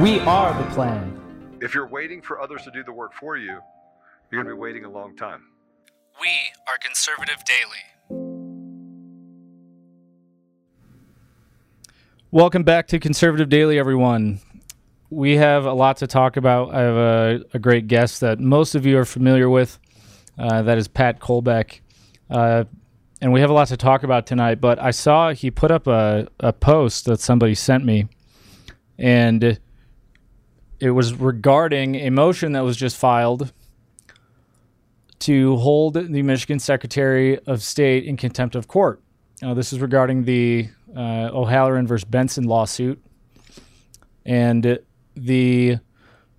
We are the plan. If you're waiting for others to do the work for you, you're going to be waiting a long time. We are Conservative Daily. Welcome back to Conservative Daily, everyone. We have a lot to talk about. I have a, a great guest that most of you are familiar with. Uh, that is Pat Colbeck. Uh, and we have a lot to talk about tonight. But I saw he put up a, a post that somebody sent me. And it was regarding a motion that was just filed to hold the Michigan Secretary of State in contempt of court. Now, this is regarding the uh, O'Halloran versus Benson lawsuit. And the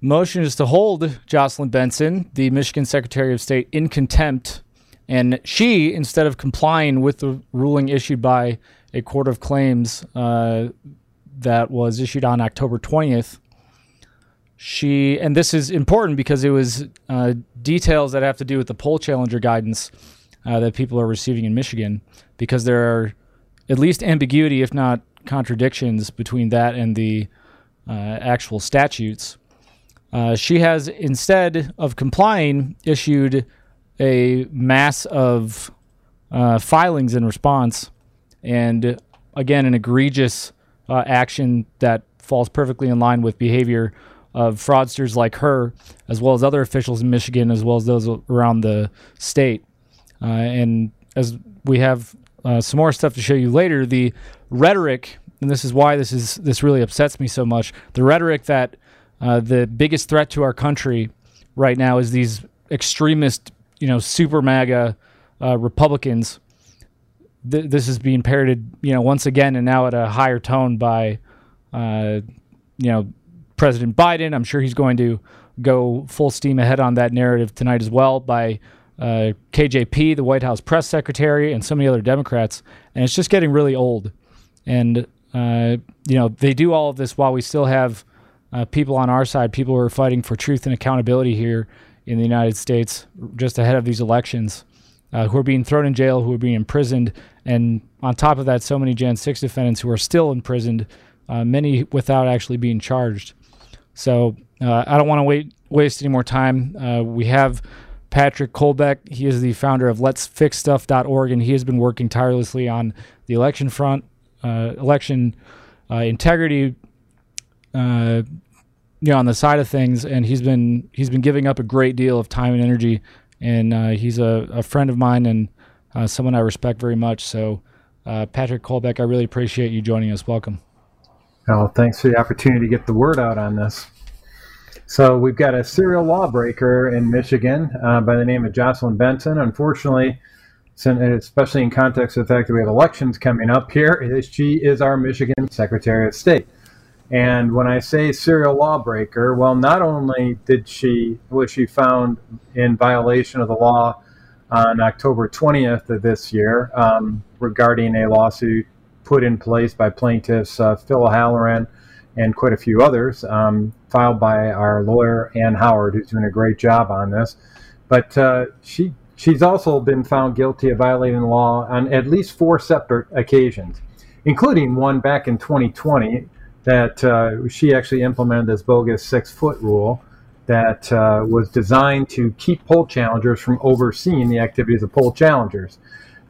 motion is to hold Jocelyn Benson, the Michigan Secretary of State, in contempt. And she, instead of complying with the ruling issued by a court of claims uh, that was issued on October 20th, she, and this is important because it was uh, details that have to do with the poll challenger guidance uh, that people are receiving in Michigan, because there are at least ambiguity, if not contradictions, between that and the uh, actual statutes. Uh, she has, instead of complying, issued a mass of uh, filings in response, and again, an egregious uh, action that falls perfectly in line with behavior of fraudsters like her, as well as other officials in Michigan, as well as those around the state. Uh, and as we have uh, some more stuff to show you later, the rhetoric, and this is why this is this really upsets me so much. The rhetoric that uh, the biggest threat to our country right now is these extremist, you know, super MAGA uh, Republicans. Th- this is being parroted, you know, once again, and now at a higher tone by, uh, you know, President Biden. I'm sure he's going to go full steam ahead on that narrative tonight as well by uh, KJP, the White House press secretary, and so many other Democrats. And it's just getting really old. And, uh, you know, they do all of this while we still have uh, people on our side, people who are fighting for truth and accountability here in the United States just ahead of these elections, uh, who are being thrown in jail, who are being imprisoned. And on top of that, so many Jan 6 defendants who are still imprisoned, uh, many without actually being charged. So uh, I don't want to wait waste any more time. Uh, we have Patrick Colbeck. He is the founder of Let'sFixStuff.org, and he has been working tirelessly on the election front, uh, election uh, integrity, uh, you know, on the side of things. And he's been he's been giving up a great deal of time and energy. And uh, he's a, a, friend of mine and someone I respect very much. So, Patrick Colbeck, I really appreciate you joining us. Welcome. Well, thanks for the opportunity to get the word out on this. So we've got a serial lawbreaker in Michigan uh, by the name of Jocelyn Benson. Unfortunately, especially in context of the fact that we have elections coming up here, she is our Michigan Secretary of State. And when I say serial lawbreaker, well, not only did she was she found in violation of the law on October 20th of this year um, regarding a lawsuit put in place by plaintiffs uh, Phil Halloran and quite a few others, um, filed by our lawyer Ann Howard, who's doing a great job on this. But uh, she she's also been found guilty of violating the law on at least four separate occasions, including one back in 2020 that uh, she actually implemented this bogus six foot rule that uh, was designed to keep poll challengers from overseeing the activities of poll challengers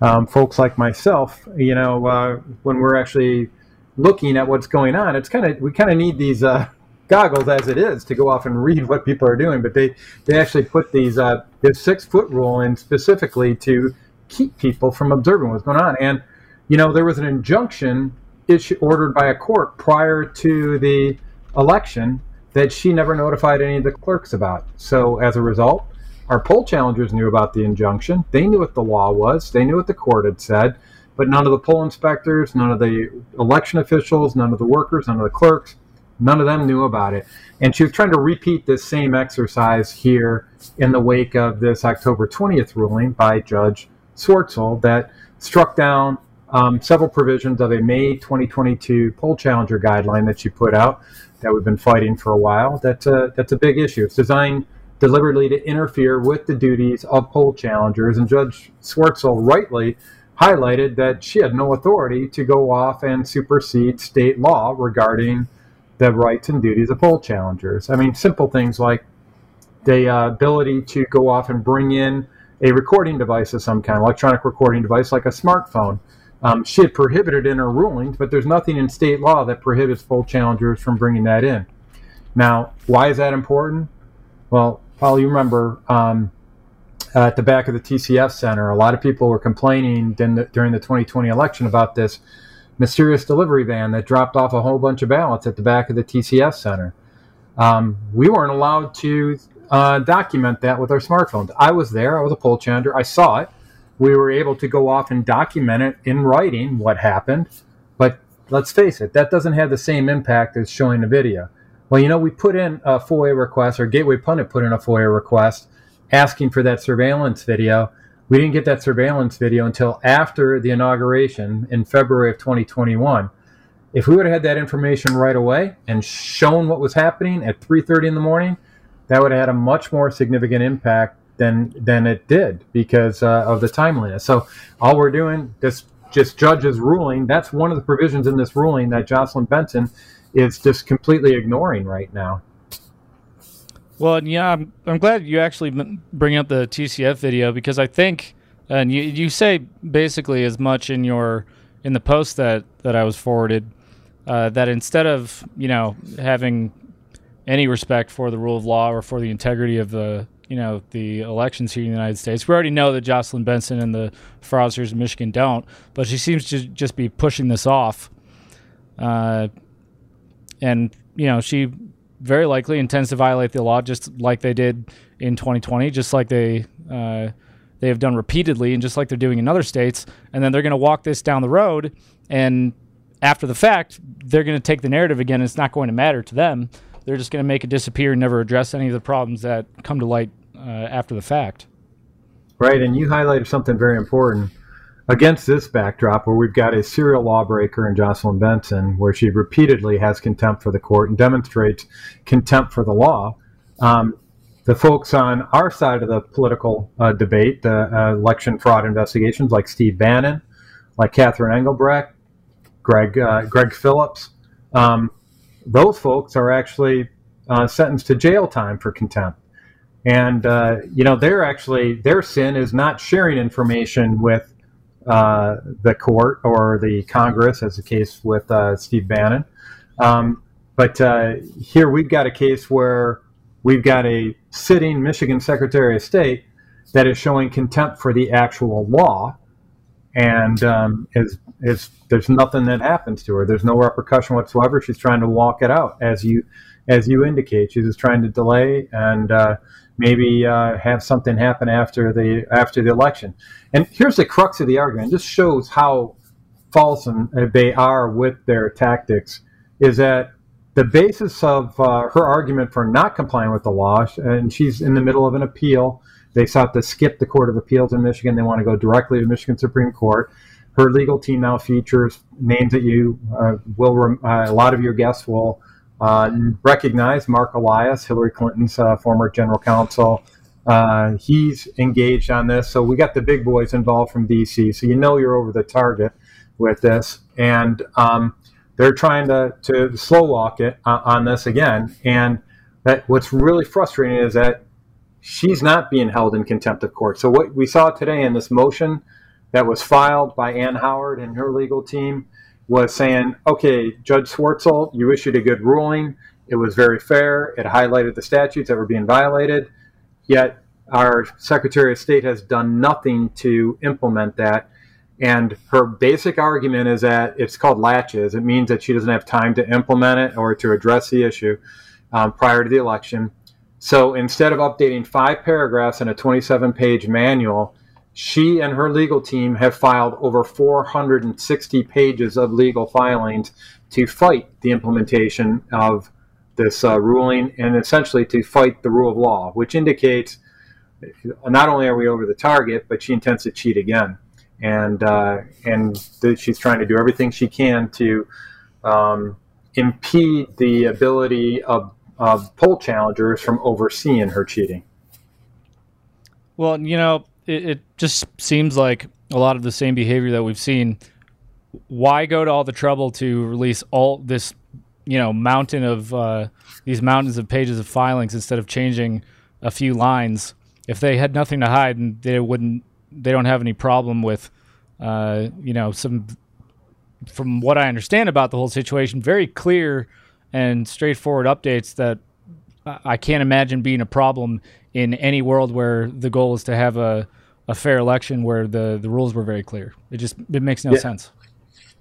um, folks like myself, you know, uh, when we're actually looking at what's going on, it's kind of we kind of need these uh, goggles as it is to go off and read what people are doing, but they, they actually put these uh, this six foot rule in specifically to keep people from observing what's going on. And you know, there was an injunction issued ordered by a court prior to the election that she never notified any of the clerks about. So as a result, our poll challengers knew about the injunction. They knew what the law was. They knew what the court had said, but none of the poll inspectors, none of the election officials, none of the workers, none of the clerks, none of them knew about it. And she was trying to repeat this same exercise here in the wake of this October 20th ruling by Judge Swartzle that struck down um, several provisions of a May 2022 poll challenger guideline that she put out that we've been fighting for a while. That's a, that's a big issue. It's designed deliberately to interfere with the duties of poll challengers, and Judge Swartzle rightly highlighted that she had no authority to go off and supersede state law regarding the rights and duties of poll challengers. I mean, simple things like the uh, ability to go off and bring in a recording device of some kind, electronic recording device like a smartphone. Um, she had prohibited in her rulings, but there's nothing in state law that prohibits poll challengers from bringing that in. Now, why is that important? Well, Paul, you remember um, at the back of the TCF Center, a lot of people were complaining the, during the 2020 election about this mysterious delivery van that dropped off a whole bunch of ballots at the back of the TCF Center. Um, we weren't allowed to uh, document that with our smartphones. I was there, I was a poll challenger, I saw it. We were able to go off and document it in writing what happened. But let's face it, that doesn't have the same impact as showing a video. Well, you know, we put in a FOIA request, or Gateway Pundit put in a FOIA request asking for that surveillance video. We didn't get that surveillance video until after the inauguration in February of 2021. If we would have had that information right away and shown what was happening at 3:30 in the morning, that would have had a much more significant impact than than it did because uh, of the timeliness. So all we're doing, this just judge's ruling. That's one of the provisions in this ruling that Jocelyn Benson is just completely ignoring right now. Well, yeah, I'm, I'm glad you actually bring up the TCF video because I think, and you you say basically as much in your in the post that that I was forwarded uh, that instead of you know having any respect for the rule of law or for the integrity of the you know the elections here in the United States. We already know that Jocelyn Benson and the fraudsters in Michigan don't, but she seems to just be pushing this off. Uh, and you know she very likely intends to violate the law, just like they did in 2020, just like they uh, they have done repeatedly, and just like they're doing in other states. And then they're going to walk this down the road, and after the fact, they're going to take the narrative again. It's not going to matter to them they're just going to make it disappear and never address any of the problems that come to light uh, after the fact. Right, and you highlighted something very important. Against this backdrop, where we've got a serial lawbreaker in Jocelyn Benson, where she repeatedly has contempt for the court and demonstrates contempt for the law, um, the folks on our side of the political uh, debate, the uh, election fraud investigations, like Steve Bannon, like Catherine Engelbrecht, Greg uh, Greg Phillips, um, those folks are actually uh, sentenced to jail time for contempt. And, uh, you know, they're actually, their sin is not sharing information with uh, the court or the Congress, as the case with uh, Steve Bannon. Um, but uh, here we've got a case where we've got a sitting Michigan Secretary of State that is showing contempt for the actual law and um, is is there's nothing that happens to her. There's no repercussion whatsoever. She's trying to walk it out, as you as you indicate. She's just trying to delay and uh, maybe uh, have something happen after the after the election. And here's the crux of the argument. This shows how false uh, they are with their tactics. Is that the basis of uh, her argument for not complying with the law, and she's in the middle of an appeal. They sought to skip the Court of Appeals in Michigan. They want to go directly to Michigan Supreme Court her legal team now features names that you uh, will, rem- uh, a lot of your guests will uh, recognize. Marc Elias, Hillary Clinton's uh, former general counsel. Uh, he's engaged on this. So we got the big boys involved from DC. So you know you're over the target with this. And um, they're trying to, to slow walk it uh, on this again. And that what's really frustrating is that she's not being held in contempt of court. So what we saw today in this motion that was filed by Ann Howard and her legal team was saying, okay, Judge Swartzle, you issued a good ruling. It was very fair. It highlighted the statutes that were being violated. Yet our Secretary of State has done nothing to implement that. And her basic argument is that it's called laches. It means that she doesn't have time to implement it or to address the issue um, prior to the election. So instead of updating five paragraphs in a 27 page manual, she and her legal team have filed over 460 pages of legal filings to fight the implementation of this uh, ruling and essentially to fight the rule of law, which indicates not only are we over the target, but she intends to cheat again, and uh, and th- she's trying to do everything she can to um, impede the ability of, of poll challengers from overseeing her cheating. Well, you know, it, it just seems like a lot of the same behavior that we've seen. Why go to all the trouble to release all this, you know, mountain of uh, these mountains of pages of filings instead of changing a few lines? If they had nothing to hide, and they wouldn't, they don't have any problem with, uh, you know, some. From what I understand about the whole situation, very clear and straightforward updates that I can't imagine being a problem in any world where the goal is to have a, a fair election where the, the rules were very clear. It just it makes no Yeah. sense.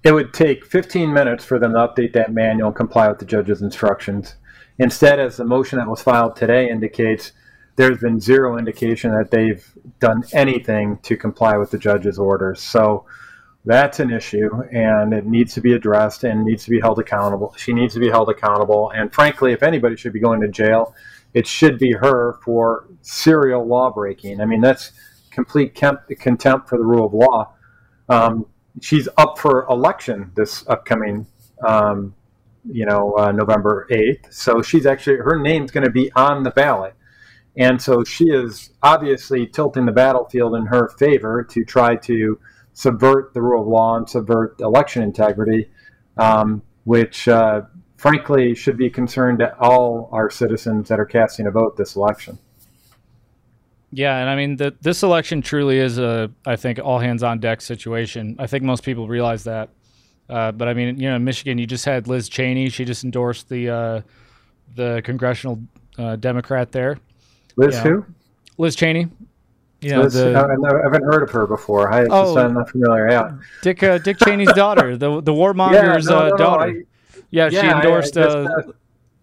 It would take 15 minutes for them to update that manual and comply with the judge's instructions. Instead, as the motion that was filed today indicates, there's been zero indication that they've done anything to comply with the judge's orders. So that's an issue, and it needs to be addressed and needs to be held accountable. She needs to be held accountable. And frankly, if anybody should be going to jail, it should be her for serial law breaking. I mean, that's complete contempt for the rule of law. Um, she's up for election this upcoming, um, you know, uh, November 8th. So she's actually, her name's going to be on the ballot. And so she is obviously tilting the battlefield in her favor to try to subvert the rule of law and subvert election integrity, um, which uh, frankly should be concerned to all our citizens that are casting a vote this election. Yeah, and I mean the, this election truly is a I think all hands on deck situation. I think most people realize that. Uh, but I mean, you know, Michigan, you just had Liz Cheney. She just endorsed the uh, the congressional uh, Democrat there, Liz, Yeah. who? Liz Cheney. You know, Liz, the, I I haven't heard of her before. I just, Oh. I'm not familiar. Yeah. Dick uh, Dick Cheney's daughter, the the warmonger's Yeah, no, uh, no, no, daughter. I- yeah, she Yeah, I- I endorsed. just, uh,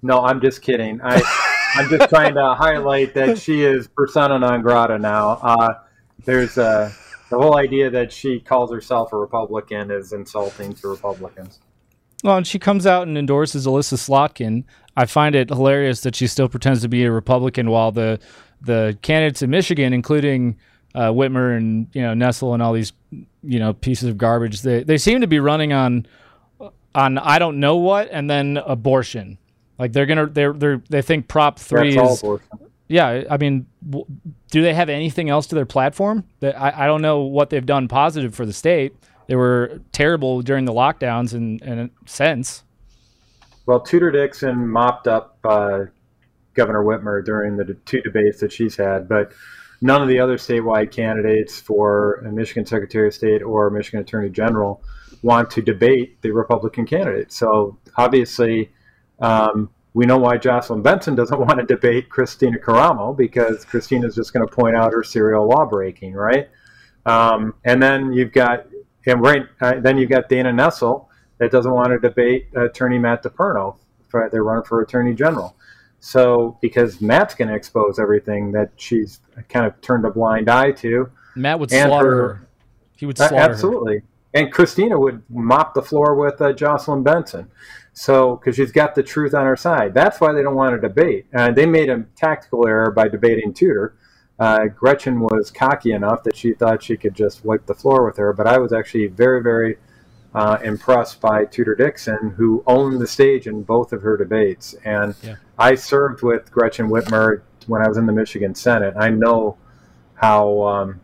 no, I'm just kidding. I, I'm just trying to highlight that she is persona non grata now. Uh, there's uh, the whole idea that she calls herself a Republican is insulting to Republicans. Well, and she comes out and endorses Elissa Slotkin. I find it hilarious that she still pretends to be a Republican while the the candidates in Michigan, including uh, Whitmer and you know Nessel and all these you know pieces of garbage, they they seem to be running on on I don't know what, and then abortion. Like they're gonna they're they they think Prop three That's all is abortion. yeah. I mean, w- do they have anything else to their platform? That I, I don't know what they've done positive for the state. They were terrible during the lockdowns and and since. Well, Tudor Dixon mopped up uh, Governor Whitmer during the two debates that she's had, but none of the other statewide candidates for a Michigan Secretary of State or Michigan Attorney General want to debate the Republican candidate. So obviously, um, we know why Jocelyn Benson doesn't want to debate Christina Karamo because Christina's just going to point out her serial law breaking, right? Um, and then you've got and right uh, then you've got Dana Nessel that doesn't want to debate Attorney Matt DePerno. For, they're running for Attorney General. So because Matt's going to expose everything that she's kind of turned a blind eye to, Matt would slaughter her- her. He would slaughter her. And Christina would mop the floor with uh, Jocelyn Benson. So, because she's got the truth on her side. That's why they don't want to debate. Uh, they made a tactical error by debating Tudor. Uh, Gretchen was cocky enough that she thought she could just wipe the floor with her, but I was actually very, very uh, impressed by Tudor Dixon, who owned the stage in both of her debates. And Yeah. I served with Gretchen Whitmer when I was in the Michigan Senate. I know how. Um,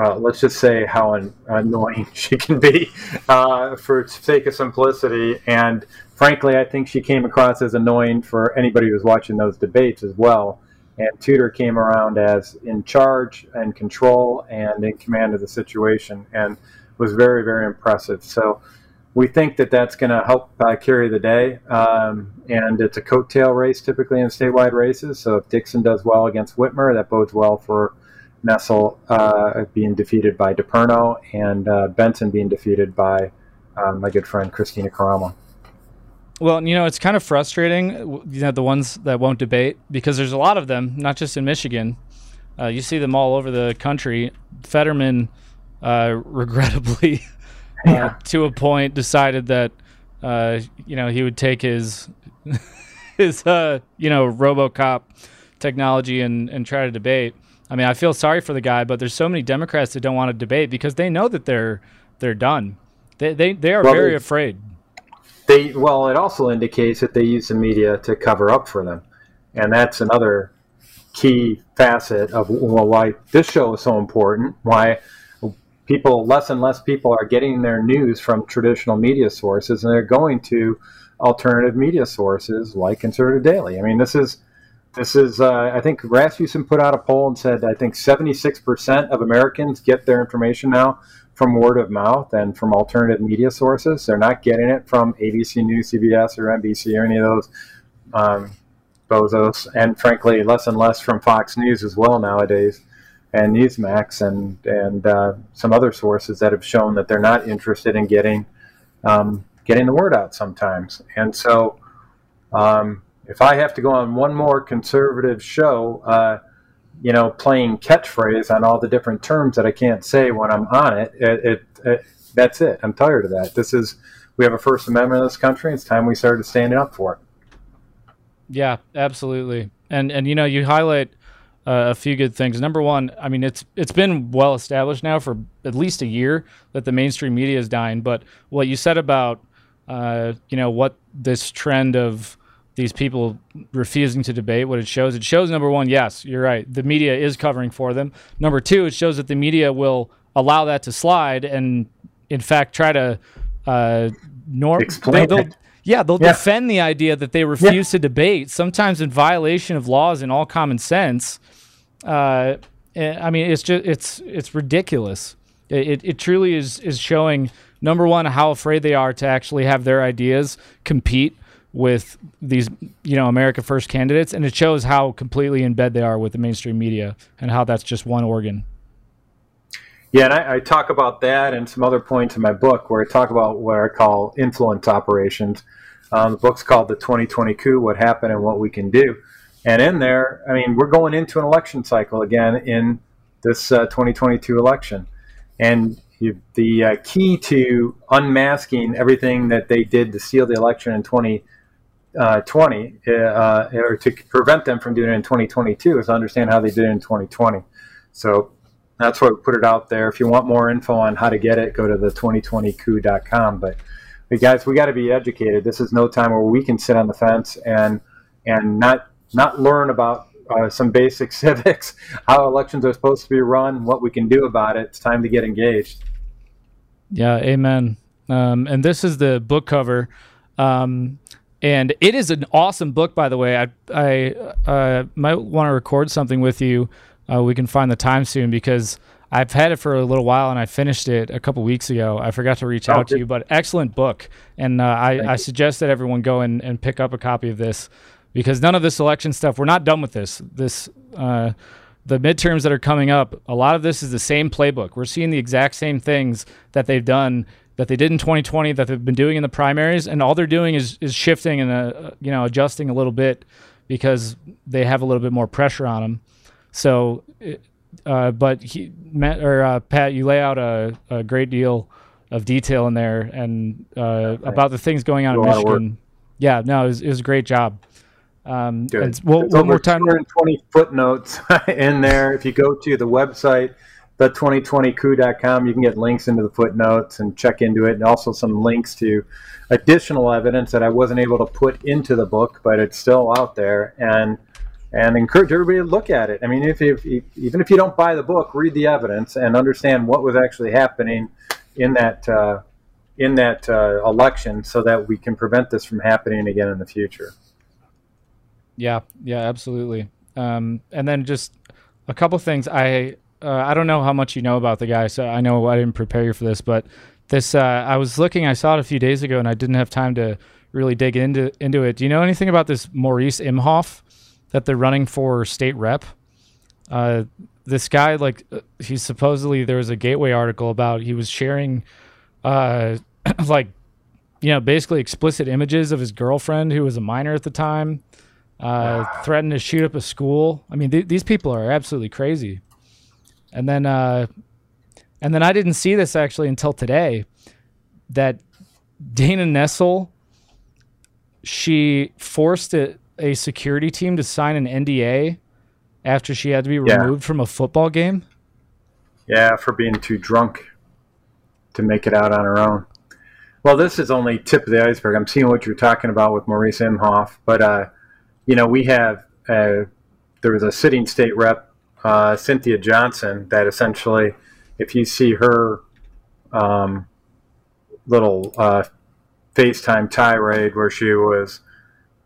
uh, let's just say how an, annoying she can be uh, for sake of simplicity. And frankly, I think she came across as annoying for anybody who's watching those debates as well. And Tudor came around as in charge and control and in command of the situation and was very, very impressive. So we think that that's going to help uh, carry the day. Um, and it's a coattail race typically in statewide races. So if Dixon does well against Whitmer, that bodes well for Nessel uh, being defeated by DePerno and uh, Benson being defeated by uh, my good friend Christina Karamo. Well, you know, it's kind of frustrating, you know, the ones that won't debate because there's a lot of them, not just in Michigan. Uh, you see them all over the country. Fetterman, uh, regrettably, uh, yeah. to a point, decided that, uh, you know, he would take his, his, uh, you know, RoboCop technology and, and try to debate. I mean, I feel sorry for the guy, but there's so many Democrats that don't want to debate because they know that they're they're done. They they, they are well, very afraid. They well, it also indicates that they use the media to cover up for them, and that's another key facet of well, why this show is so important. Why people, less and less people, are getting their news from traditional media sources, and they're going to alternative media sources like Conservative Daily. I mean, this is this is uh, I think Rasmussen put out a poll and said I think 76% of Americans get their information now from word of mouth and from alternative media sources. They're not getting it from ABC News, CBS, or NBC or any of those um, bozos, and frankly, less and less from Fox News as well nowadays, and Newsmax, and and uh, some other sources that have shown that they're not interested in getting um, getting the word out sometimes. And so, um, if I have to go on one more conservative show, uh, you know, playing catchphrase on all the different terms that I can't say when I'm on it, it, it, it that's it. I'm tired of that. This is we have a First Amendment in this country. It's time we started standing up for it. Yeah, absolutely. And and you know, you highlight uh, a few good things. Number one, I mean, it's it's been well established now for at least a year that the mainstream media is dying. But what you said about uh, you know what this trend of these people refusing to debate what it shows. It shows number one yes you're right the media is covering for them. Number two it shows that the media will allow that to slide and in fact try to uh norm Explain they'll, they'll, yeah they'll yeah. defend the idea that they refuse yeah. to debate sometimes in violation of laws and all common sense. Uh i mean it's just it's it's ridiculous. It, it truly is is showing number one how afraid they are to actually have their ideas compete with these, you know, America First candidates, and it shows how completely in bed they are with the mainstream media and how that's just one organ. Yeah, and I, I, talk about that and some other points in my book where I talk about what I call influence operations. Um, the book's called The 2020 Coup What Happened and What We Can Do. And in there, I mean, we're going into an election cycle again in this uh, 2022 election. And you, the uh, key to unmasking everything that they did to seal the election in 2020 uh, 20 uh, or to prevent them from doing it in 2022 is understand how they did it in 2020. So that's what we put it out there. If you want more info on how to get it, go to the 2020coup.com. But, but guys, we got to be educated. This is no time where we can sit on the fence and and not not learn about uh, some basic civics, how elections are supposed to be run, what we can do about it. It's time to get engaged. Yeah, amen. Um, and this is the book cover. Um, and it is an awesome book, by the way. I I uh, might want to record something with you. Uh, we can find the time soon because I've had it for a little while and I finished it a couple weeks ago. I forgot to reach oh, out to you, but excellent book. And uh, I, I suggest that everyone go and, and pick up a copy of this because none of this election stuff, we're not done with this. This, uh, the midterms that are coming up, a lot of this is the same playbook. We're seeing the exact same things that they've done that they did in 2020 that they've been doing in the primaries, and all they're doing is is shifting and uh, you know adjusting a little bit because they have a little bit more pressure on them. So, uh, but he Matt, or uh, Pat, you lay out a, a, great deal of detail in there and uh, about the things going on in Michigan. Yeah, no, it was, it was a great job. Um, Good. We'll, one more time. 220 footnotes in there. If you go to the website the2020coup.com. You can get links into the footnotes and check into it, and also some links to additional evidence that I wasn't able to put into the book, but it's still out there. And and encourage everybody to look at it. I mean, if, if, even if you don't buy the book, read the evidence and understand what was actually happening in that uh, in that uh, election, so that we can prevent this from happening again in the future. Yeah, yeah, absolutely. Um, and then just a couple things I uh, I don't know how much you know about the guy, so I know I didn't prepare you for this, but this uh, I was looking. I saw it a few days ago, and I didn't have time to really dig into into it. Do you know anything about this Maurice Imhoff that they're running for state rep? Uh, this guy, like, uh, he's supposedly there was a Gateway article about he was sharing, uh, like, you know, basically explicit images of his girlfriend who was a minor at the time. Uh, threatened to shoot up a school. I mean, th- these people are absolutely crazy. And then, uh, and then I didn't see this actually until today. That Dana Nessel, she forced a, a security team to sign an NDA after she had to be Yeah. removed from a football game. Yeah, for being too drunk to make it out on her own. Well, this is only tip of the iceberg. I'm seeing what you're talking about with Maurice Imhoff, but uh, you know we have uh, there was a sitting state rep, uh, Cynthia Johnson, that essentially, if you see her um, little uh, FaceTime tirade where she was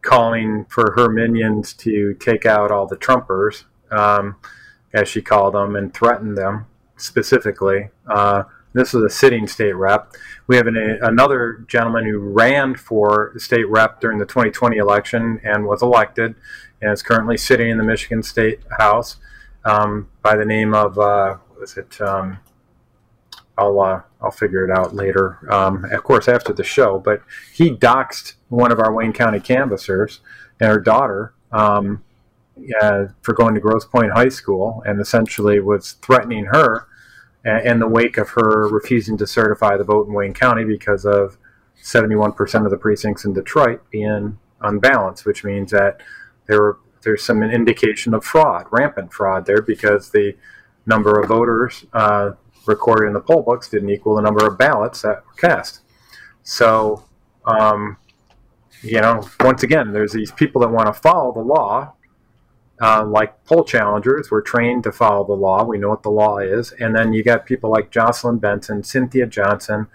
calling for her minions to take out all the Trumpers, um, as she called them, and threatened them specifically. Uh, this is a sitting state rep. We have an, another gentleman who ran for state rep during the 2020 election and was elected, and is currently sitting in the Michigan State House um, by the name of uh, what was it? Um, I'll uh, I'll figure it out later. Um, of course, after the show. But he doxed one of our Wayne County canvassers and her daughter um, uh, for going to Grosse Pointe High School, and essentially was threatening her in the wake of her refusing to certify the vote in Wayne County because of 71% of the precincts in Detroit being unbalanced, which means that there were, there's some indication of fraud, rampant fraud there, because the number of voters uh, recorded in the poll books didn't equal the number of ballots that were cast. So, um, you know, once again, there's these people that want to follow the law, uh, like poll challengers. We're trained to follow the law. We know what the law is. And then you got people like Jocelyn Benson, Cynthia Johnson,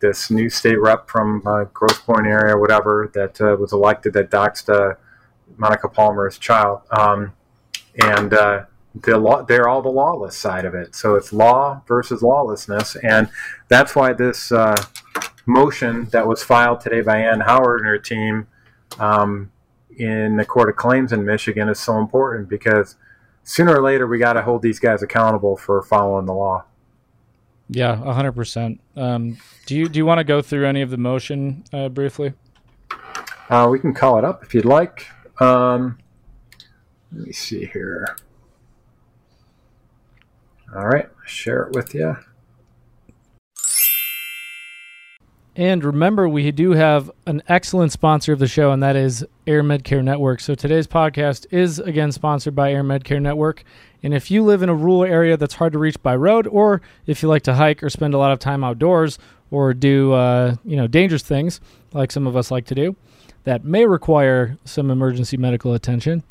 this new state rep from uh, Grosse Pointe area, whatever, that uh, was elected that doxed uh, Monica Palmer's child. Um, and uh, the law, they're all the lawless side of it. So it's law versus lawlessness. And that's why this uh, motion that was filed today by Ann Howard and her team um, in the Court of Claims in Michigan is so important because sooner or later we got to hold these guys accountable for following the law. Yeah, hundred percent. Um, do you do you want to go through any of the motion uh, briefly? Uh, we can call it up if you'd like. Um, let me see here. All right, share it with you. And remember, we do have an excellent sponsor of the show, and that is Air Medcare Network. So today's podcast is again sponsored by Air Medcare Network. And if you live in a rural area that's hard to reach by road, or if you like to hike or spend a lot of time outdoors, or do uh, you know dangerous things like some of us like to do, that may require some emergency medical attention,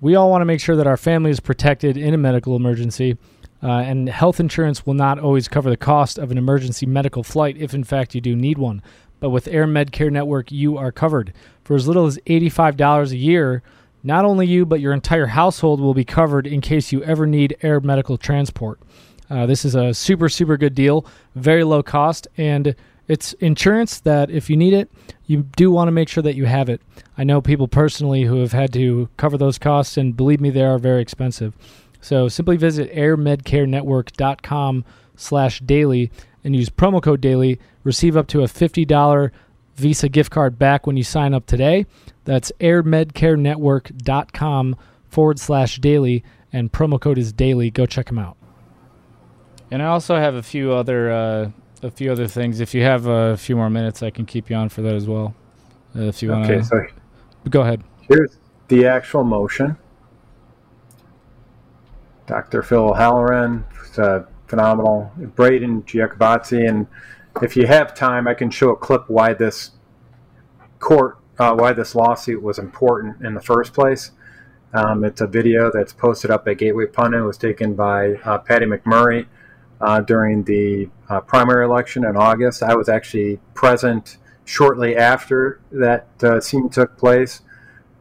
we all want to make sure that our family is protected in a medical emergency. Uh, and health insurance will not always cover the cost of an emergency medical flight if, in fact, you do need one. But with Air Medcare Network, you are covered. For as little as $85 a year, not only you, but your entire household will be covered in case you ever need air medical transport. Uh, this is a super, super good deal, very low cost, and it's insurance that if you need it, you do want to make sure that you have it. I know people personally who have had to cover those costs, and believe me, they are very expensive. So simply visit airmedcarenetwork.com slash daily and use promo code daily. Receive up to a $50 Visa gift card back when you sign up today. That's airmedcarenetwork.com forward slash daily and promo code is daily. Go check them out. And I also have a few other uh, a few other things. If you have a few more minutes, I can keep you on for that as well. Uh, if you want Okay, to, so go ahead. here's the actual motion. Dr. Phil Halloran, uh, phenomenal. Braden Giacobazzi, and if you have time, I can show a clip why this court, uh, why this lawsuit was important in the first place. Um, it's a video that's posted up at Gateway Pundit. It was taken by uh, Patty McMurray uh, during the uh, primary election in August. I was actually present shortly after that uh, scene took place,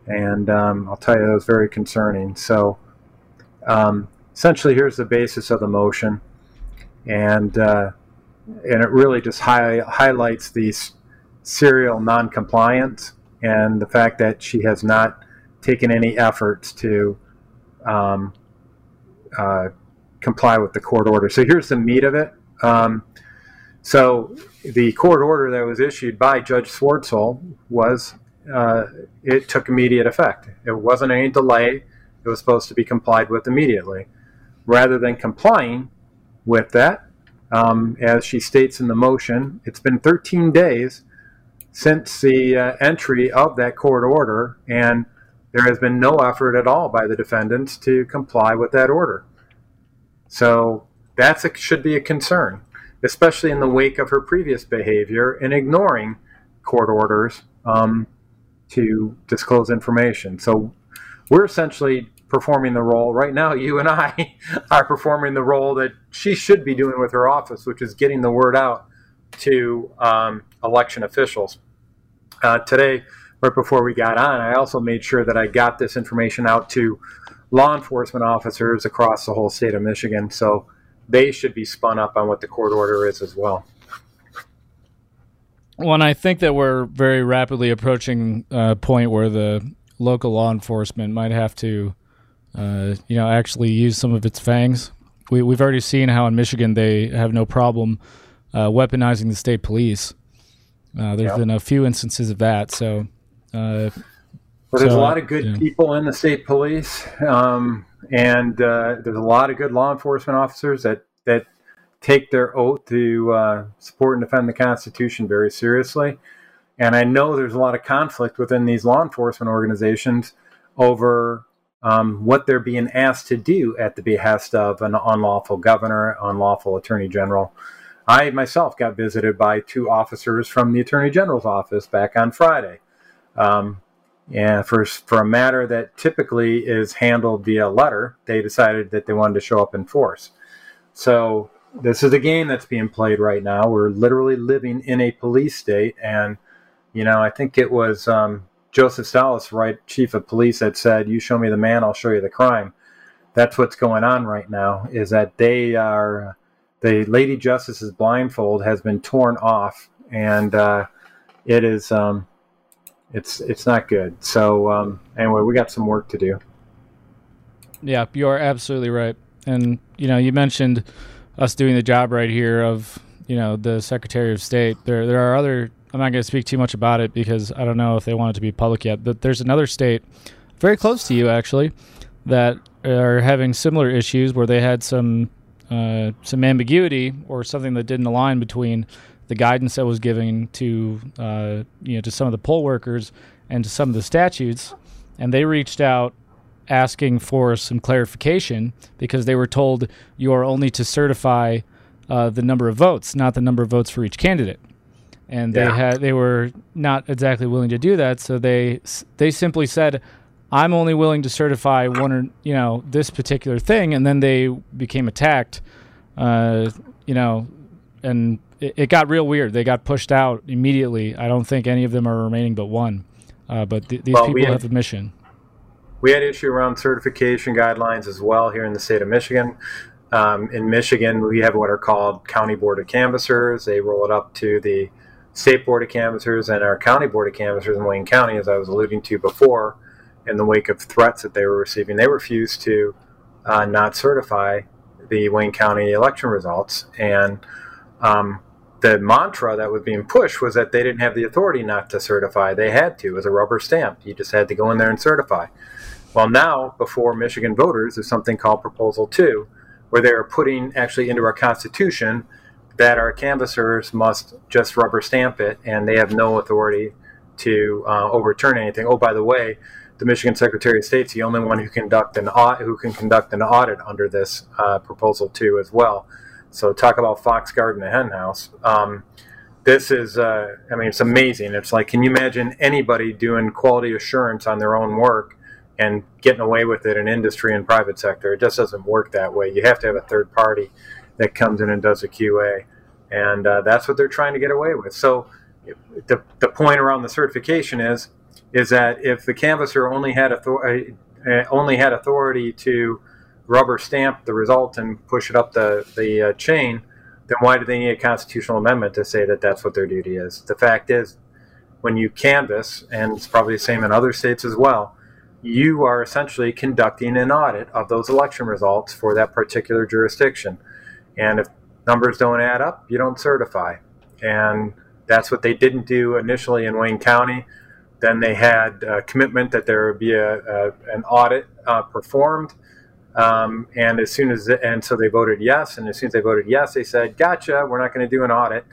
and um, I'll tell you, that was very concerning. So, um, essentially, here's the basis of the motion. And uh, and it really just high, highlights these serial non-compliance and the fact that she has not taken any efforts to um, uh, comply with the court order. So here's the meat of it. Um, so the court order that was issued by Judge Swartzle was uh, it took immediate effect. It wasn't any delay. It was supposed to be complied with immediately. Rather than complying with that, um, as she states in the motion, it's been 13 days since the uh, entry of that court order, and there has been no effort at all by the defendants to comply with that order. So that should be a concern, especially in the wake of her previous behavior in ignoring court orders um, to disclose information. So we're essentially performing the role right now. You and I are performing the role that she should be doing with her office, which is getting the word out to um, election officials. Uh, today, right before we got on, I also made sure that I got this information out to law enforcement officers across the whole state of Michigan. So they should be spun up on what the court order is as well. Well, and I think that we're very rapidly approaching a point where the local law enforcement might have to, uh, you know, actually use some of its fangs. We, we've already seen how in Michigan they have no problem uh, weaponizing the state police. Uh, there's been a few instances of that. So, uh, well, there's so, a lot of good yeah. people in the state police, um, and uh, there's a lot of good law enforcement officers that that take their oath to uh, support and defend the Constitution very seriously. And I know there's a lot of conflict within these law enforcement organizations over um, what they're being asked to do at the behest of an unlawful governor, unlawful attorney general. I myself got visited by two officers from the attorney general's office back on Friday. Um, and for, for a matter that typically is handled via letter, they decided that they wanted to show up in force. So this is a game that's being played right now. We're literally living in a police state, and you know, I think it was um, Joseph Salas, right, chief of police, that said, "You show me the man, I'll show you the crime." That's what's going on right now. Is that they are the Lady Justice's blindfold has been torn off, and uh, it is um, it's it's not good. So um, anyway, we got some work to do. Yeah, you are absolutely right. And you know, you mentioned us doing the job right here of you know the Secretary of State. There there are other. I'm not going to speak too much about it because I don't know if they want it to be public yet. But there's another state, very close to you actually, that are having similar issues where they had some uh, some ambiguity or something that didn't align between the guidance that was given to uh, you know to some of the poll workers and to some of the statutes, and they reached out asking for some clarification because they were told you are only to certify uh, the number of votes, not the number of votes for each candidate. And they yeah. had they were not exactly willing to do that, so they they simply said, "I'm only willing to certify one or you know this particular thing," and then they became attacked, uh, you know, and it, it, got real weird. They got pushed out immediately. I don't think any of them are remaining but one, uh, but th- these well, people have a mission we had issue around certification guidelines as well here in the state of Michigan. Um, in Michigan, we have what are called county board of canvassers. They roll it up to the state board of canvassers and our county board of canvassers in Wayne County, as I was alluding to before, in the wake of threats that they were receiving. They refused to uh, not certify the Wayne County election results. And um, the mantra that was being pushed was that they didn't have the authority not to certify. They had to. It was a rubber stamp. You just had to go in there and certify. Well, now, before Michigan voters, there's something called Proposal 2, where they are putting actually into our Constitution that our canvassers must just rubber stamp it and they have no authority to uh, overturn anything. Oh, by the way, the Michigan Secretary of State's the only one who conduct an who can conduct an audit under this uh, proposal too as well. So talk about fox guard in the henhouse. Um, this is, uh, I mean, it's amazing. It's like, can you imagine anybody doing quality assurance on their own work and getting away with it in industry and private sector. It just doesn't work that way. You have to have a third party that comes in and does a QA, and uh, that's what they're trying to get away with. So the, the point around the certification is is that if the canvasser only had authority uh, only had authority to rubber stamp the result and push it up the the uh, chain, then why do they need a constitutional amendment to say that that's what their duty is? The fact is, when you canvass, and it's probably the same in other states as well, you are essentially conducting an audit of those election results for that particular jurisdiction. And if numbers don't add up, you don't certify. And that's what they didn't do initially in Wayne County. Then they had a commitment that there would be a, a an audit uh, performed. Um, and as soon as, and so they voted yes. And as soon as they voted yes, they said, gotcha, we're not going to do an audit.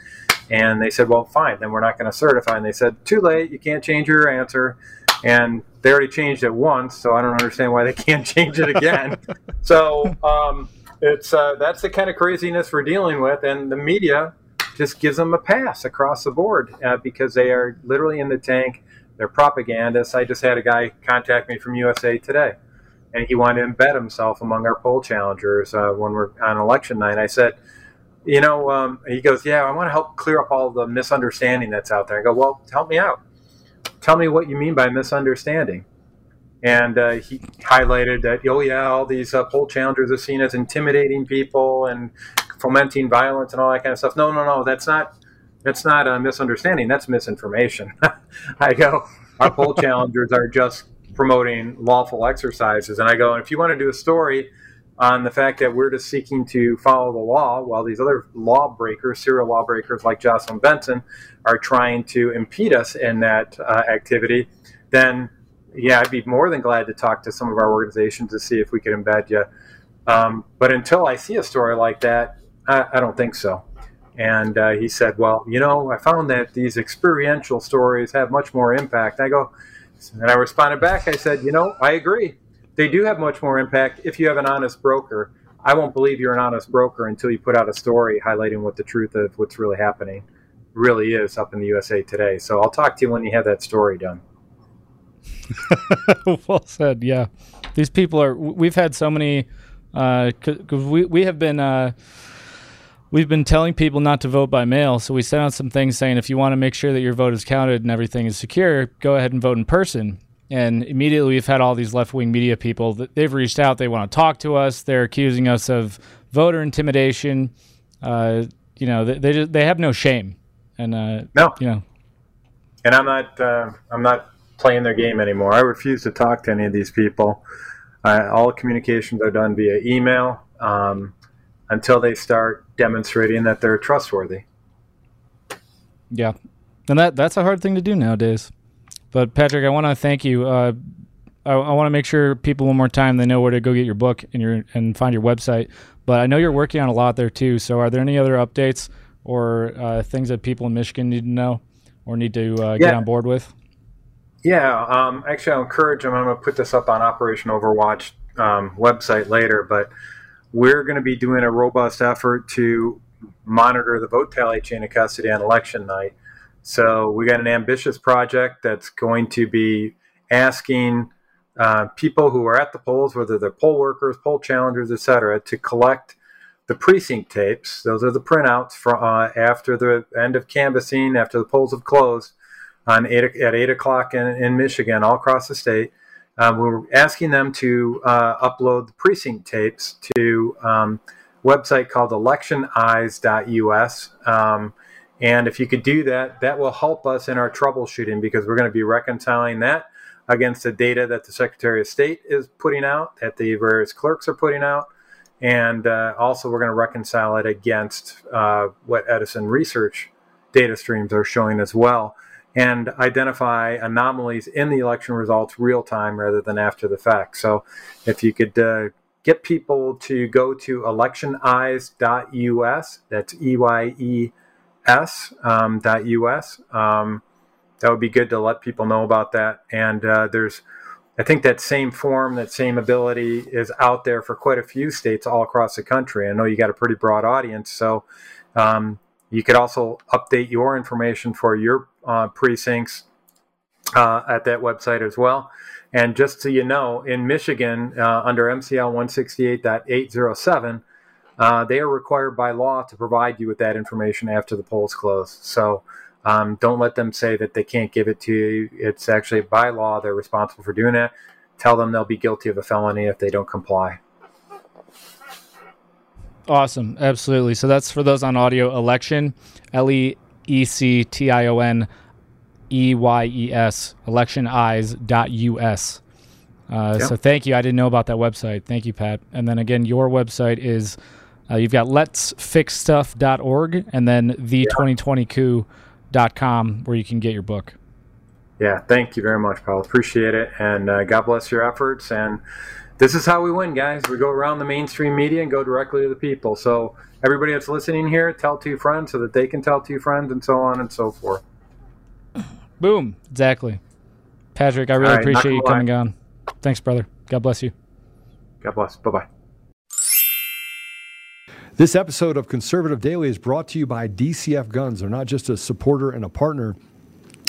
And they said, well, fine, then we're not going to certify. And they said, too late, you can't change your answer. And they already changed it once, so I don't understand why they can't change it again. so um, it's uh, that's the kind of craziness we're dealing with, and the media just gives them a pass across the board uh, because they are literally in the tank. They're propagandists. I just had a guy contact me from USA Today, and he wanted to embed himself among our poll challengers uh, when we're on election night. I said, you know, um, he goes, yeah, I want to help clear up all the misunderstanding that's out there. I go, well, help me out. Tell me what you mean by misunderstanding. And uh, he highlighted that, oh, yeah, all these uh, poll challengers are seen as intimidating people and fomenting violence and all that kind of stuff. No, no, no, that's not that's not a misunderstanding. That's misinformation. I go, our poll challengers are just promoting lawful exercises, and I go, if you want to do a story on the fact that we're just seeking to follow the law while these other lawbreakers, serial lawbreakers like Jocelyn Benson, are trying to impede us in that uh, activity, then yeah, I'd be more than glad to talk to some of our organizations to see if we could embed you. Um, but until I see a story like that, I, I don't think so. And uh, he said, Well, you know, I found that these experiential stories have much more impact. I go, and I responded back, I said, You know, I agree. They do have much more impact if you have an honest broker. I won't believe you're an honest broker until you put out a story highlighting what the truth of what's really happening really is up in the USA today. So I'll talk to you when you have that story done. well said. Yeah, these people are. We've had so many because uh, we we have been. Uh, we've been telling people not to vote by mail, so we sent out some things saying if you want to make sure that your vote is counted and everything is secure, go ahead and vote in person. And immediately we've had all these left wing media people that they've reached out. They want to talk to us. They're accusing us of voter intimidation. Uh, you know, they they, just, they have no shame. And uh, no, you know, and I'm not uh, I'm not playing their game anymore. I refuse to talk to any of these people. all communications are done via email um, until they start demonstrating that they're trustworthy. Yeah, and that that's a hard thing to do nowadays. But Patrick, I want to thank you. Uh, I, I want to make sure people one more time they know where to go get your book and your and find your website. But I know you're working on a lot there too. So are there any other updates or uh, things that people in Michigan need to know or need to uh, yeah. get on board with? Yeah, um, actually, I'll encourage them. I'm going to put this up on Operation Overwatch um, website later, but we're going to be doing a robust effort to monitor the vote tally chain of custody on election night. So we got an ambitious project that's going to be asking uh, people who are at the polls, whether they're poll workers, poll challengers, etc., to collect the precinct tapes. Those are the printouts for uh, after the end of canvassing, after the polls have closed on eight, at 8 o'clock in, in Michigan, all across the state. Um, we are asking them to uh, upload the precinct tapes to um, website called electioneyes.us. Um, and if you could do that, that will help us in our troubleshooting because we're going to be reconciling that against the data that the Secretary of State is putting out, that the various clerks are putting out. And uh, also, we're going to reconcile it against uh, what Edison Research data streams are showing as well and identify anomalies in the election results real time rather than after the fact. So if you could uh, get people to go to electioneyes.us, that's E Y E S um, dot US, um, that would be good to let people know about that. And uh, there's, I think that same form, that same ability is out there for quite a few states all across the country. I know you got a pretty broad audience, so um, you could also update your information for your uh, precincts uh, at that website as well. And just so you know, in Michigan, uh, under MCL 168.807, uh, they are required by law to provide you with that information after the polls close. So um, don't let them say that they can't give it to you. It's actually by law, they're responsible for doing it. Tell them they'll be guilty of a felony if they don't comply. Awesome, absolutely. So that's for those on audio. Election, L E C T I O N E Y E S, electioneyes.us. Uh, Yep. So thank you. I didn't know about that website. Thank you, Pat. And then again, your website is uh, you've got let'sfixstuff.org and then the2020coup.com where you can get your book. Yeah, thank you very much, Paul. Appreciate it, and uh, God bless your efforts. And this is how we win, guys. We go around the mainstream media and go directly to the people. So everybody that's listening here, tell two friends so that they can tell two friends, and so on and so forth. Boom. Exactly. Patrick, I really All right, appreciate you coming on. Thanks, brother. God bless you. God bless. Bye bye. This episode of Conservative Daily is brought to you by DCF Guns. They're not just a supporter and a partner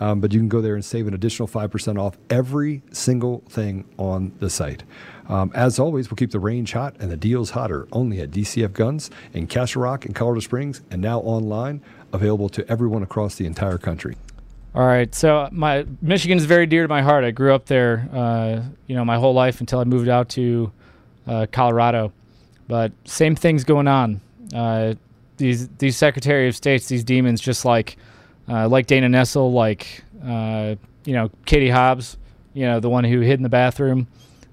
Um, but you can go there and save an additional 5% off every single thing on the site. Um, as always, we'll keep the range hot and the deals hotter only at DCF Guns in Castle Rock and Colorado Springs and now online, available to everyone across the entire country. All right, so my Michigan is very dear to my heart. I grew up there, uh, you know, my whole life until I moved out to uh, Colorado. But same things going on. Uh, these these Secretary of States, these demons, just like uh, like Dana Nessel, like uh, you know Katie Hobbs, you know the one who hid in the bathroom.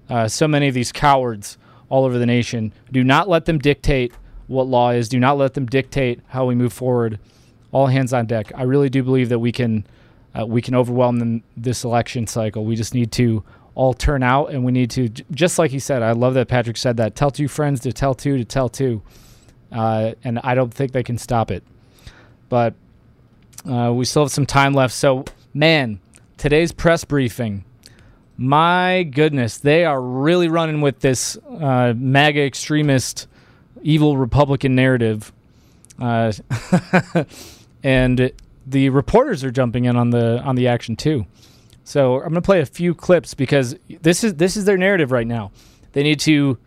Uh, so many of these cowards all over the nation. Do not let them dictate what law is. Do not let them dictate how we move forward. All hands on deck. I really do believe that we can uh, we can overwhelm them this election cycle. We just need to all turn out, and we need to just like he said. I love that Patrick said that. Tell two friends to tell two to tell two, uh, and I don't think they can stop it. But uh, we still have some time left. So, man, today's press briefing. My goodness, they are really running with this uh, MAGA extremist, evil Republican narrative, uh, and the reporters are jumping in on the on the action too. So I'm going to play a few clips because this is this is their narrative right now. They need to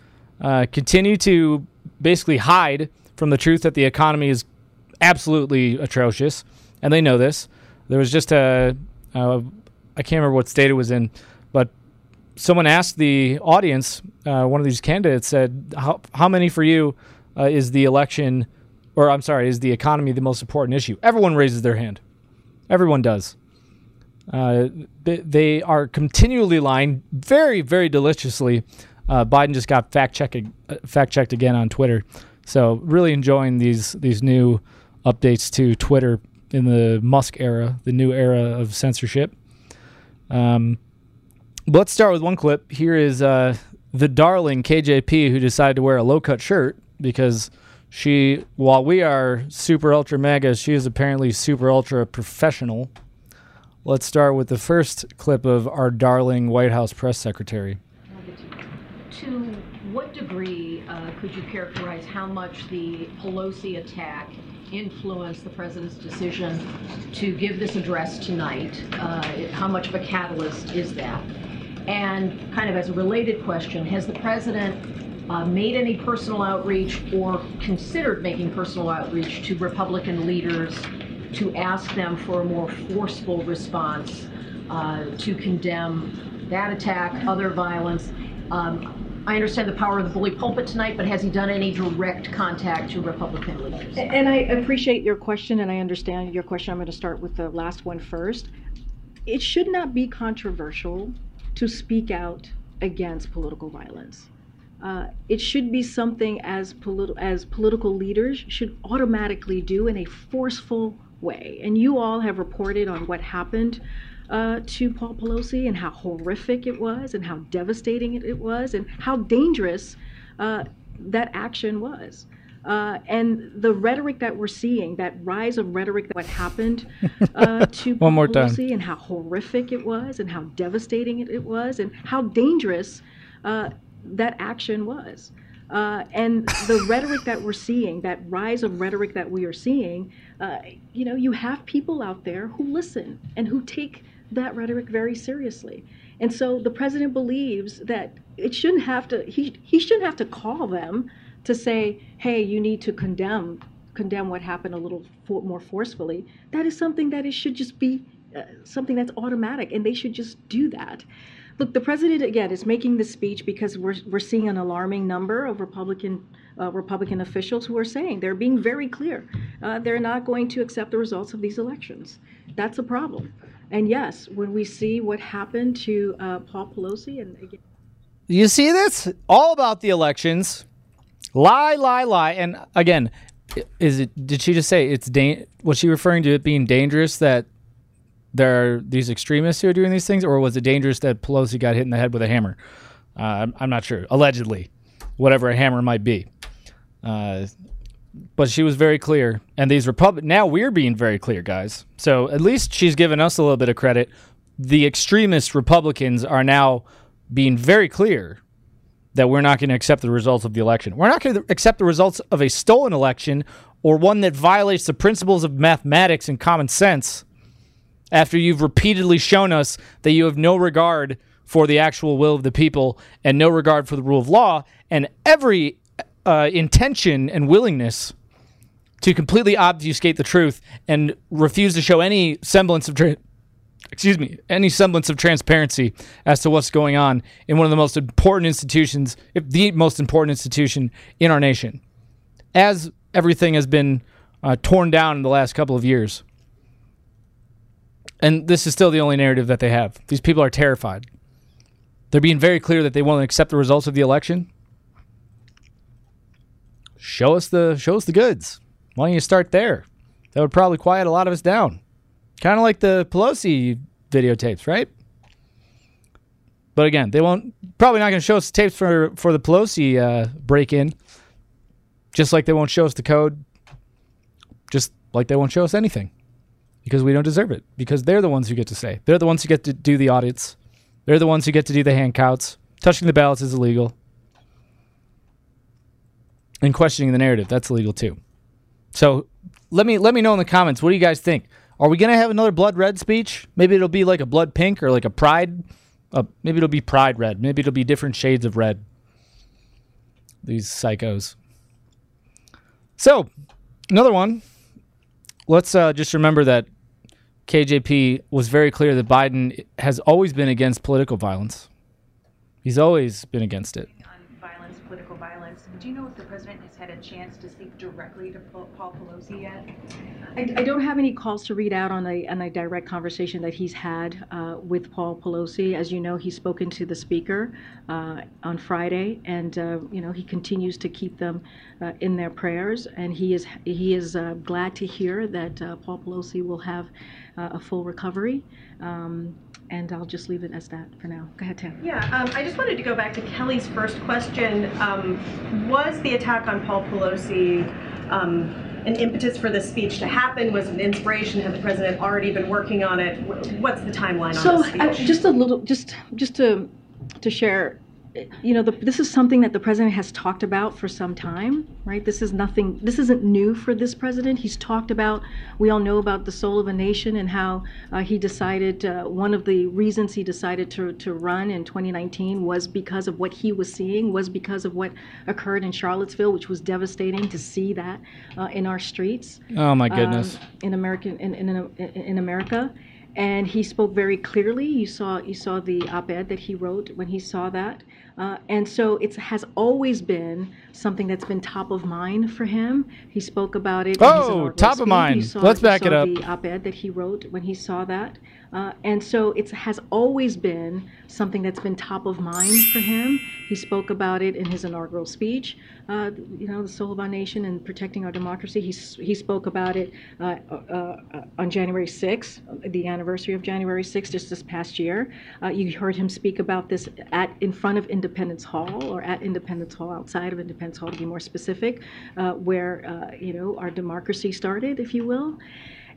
uh, continue to basically hide from the truth that the economy is absolutely atrocious, and they know this. There was just a, a I can't remember what state it was in, but someone asked the audience, uh, one of these candidates said, "How how many for you uh, is the election, or I'm sorry, is the economy the most important issue?" Everyone raises their hand. Everyone does. Uh, they, they are continually lying, very very deliciously. Uh, Biden just got fact checking uh, fact checked again on Twitter, so really enjoying these these new updates to Twitter in the Musk era, the new era of censorship. Um, let's start with one clip. Here is uh, the darling KJP who decided to wear a low cut shirt because she, while we are super ultra mega, she is apparently super ultra professional. Let's start with the first clip of our darling White House press secretary. To what degree uh, could you characterize how much the Pelosi attack influenced the president's decision to give this address tonight? Uh, how much of a catalyst is that? And kind of as a related question, has the president uh, made any personal outreach or considered making personal outreach to Republican leaders to ask them for a more forceful response uh, to condemn that attack, other violence? Um, I understand the power of the bully pulpit tonight, but has he done any direct contact to Republican leaders? And I appreciate your question, and I understand your question. I'm going to start with the last one first. It should not be controversial to speak out against political violence. Uh, it should be something as, politi- as political leaders should automatically do in a forceful way. And you all have reported on what happened uh, to Paul Pelosi and how horrific it was and how devastating it, it was and how dangerous uh, that action was. Uh, and the rhetoric that we're seeing, that rise of rhetoric that what happened uh, to One more time. Pelosi and how horrific it was and how devastating it, it was and how dangerous uh, that action was. Uh, and the rhetoric that we're seeing, that rise of rhetoric that we are seeing, uh, you know, you have people out there who listen and who take that rhetoric very seriously. And so the president believes that it shouldn't have to, he, he shouldn't have to call them to say, hey, you need to condemn condemn what happened a little for, more forcefully. That is something that it should just be uh, something that's automatic, and they should just do that. Look, the president again is making this speech because we're we're seeing an alarming number of Republican uh, Republican officials who are saying they're being very clear. Uh, they're not going to accept the results of these elections. That's a problem. And yes, when we see what happened to uh, Paul Pelosi, and again. You see this? All about the elections. Lie, lie, lie. And again, is it? Did she just say it's? Da- was she referring to it being dangerous that there are these extremists who are doing these things, or was it dangerous that Pelosi got hit in the head with a hammer? Uh, I'm, I'm not sure. Allegedly, whatever a hammer might be. Uh, but she was very clear, and these Republic. Now we're being very clear, guys. So at least she's given us a little bit of credit. The extremist Republicans are now being very clear that we're not going to accept the results of the election. We're not going to accept the results of a stolen election or one that violates the principles of mathematics and common sense after you've repeatedly shown us that you have no regard for the actual will of the people and no regard for the rule of law and every uh, intention and willingness to completely obfuscate the truth and refuse to show any semblance of tra- excuse me any semblance of transparency as to what's going on in one of the most important institutions if the most important institution in our nation. As everything has been uh, torn down in the last couple of years and this is still the only narrative that they have these people are terrified. They're being very clear that they won't accept the results of the election show us the show us the goods. Why don't you start there? That would probably quiet a lot of us down. Kind of like the pelosi videotapes right? But again they won't probably not going to show us tapes for for the pelosi uh, break-in. Just like they won't show us the code. Just like they won't show us anything. Because we don't deserve it. Because they're the ones who get to say. They're the ones who get to do the audits. They're the ones who get to do the hand counts touching the ballots is illegal and questioning the narrative. That's illegal too. So let me let me know in the comments. What do you guys think? Are we gonna have another blood red speech? Maybe it'll be like a blood pink or like a pride uh, maybe it'll be pride red. Maybe it'll be different shades of red. These psychos. So another one. Let's uh, just remember that KJP was very clear that Biden has always been against political violence. He's always been against it. on violence, political violence. Do you know if the president has had a chance to speak directly to Paul Pelosi yet? I, I don't have any calls to read out on a, on a direct conversation that he's had uh, with Paul Pelosi. As you know, he's spoken to the speaker uh, on Friday, and uh, you know he continues to keep them uh, in their prayers. And he is he is uh, glad to hear that uh, Paul Pelosi will have a full recovery. Um, and I'll just leave it as that for now. Go ahead, Tam. Yeah, um, I just wanted to go back to Kelly's first question. Um, was the attack on Paul Pelosi um, an impetus for this speech to happen? Was it an inspiration? Had the president already been working on it? What's the timeline So on speech? uh, just a little, just just to to share, you know, the, this is something that the president has talked about for some time, right? This is nothing. This isn't new for this president. He's talked about. We all know about the soul of a nation and how uh, he decided. Uh, one of the reasons he decided to to run in 2019 was because of what he was seeing, was because of what occurred in Charlottesville, which was devastating to see that uh, in our streets Oh my goodness. um, in American in, in, in, in America, and he spoke very clearly. You saw you saw the op-ed that he wrote when he saw that. Uh, and so it has always been something that's been top of mind for him. He spoke about it. Oh, top of mind. Saw- Let's back it up. The op-ed that he wrote when he saw that, uh, and so it has always been something that's been top of mind for him. He spoke about it in his inaugural speech. Uh, you know, the soul of our nation and protecting our democracy. He he spoke about it uh, uh, uh, on January 6th, the anniversary of January 6th, just this past year. Uh, you heard him speak about this at in front of Independence Hall or at Independence Hall, outside of Independence Hall to be more specific, where you know our democracy started, if you will.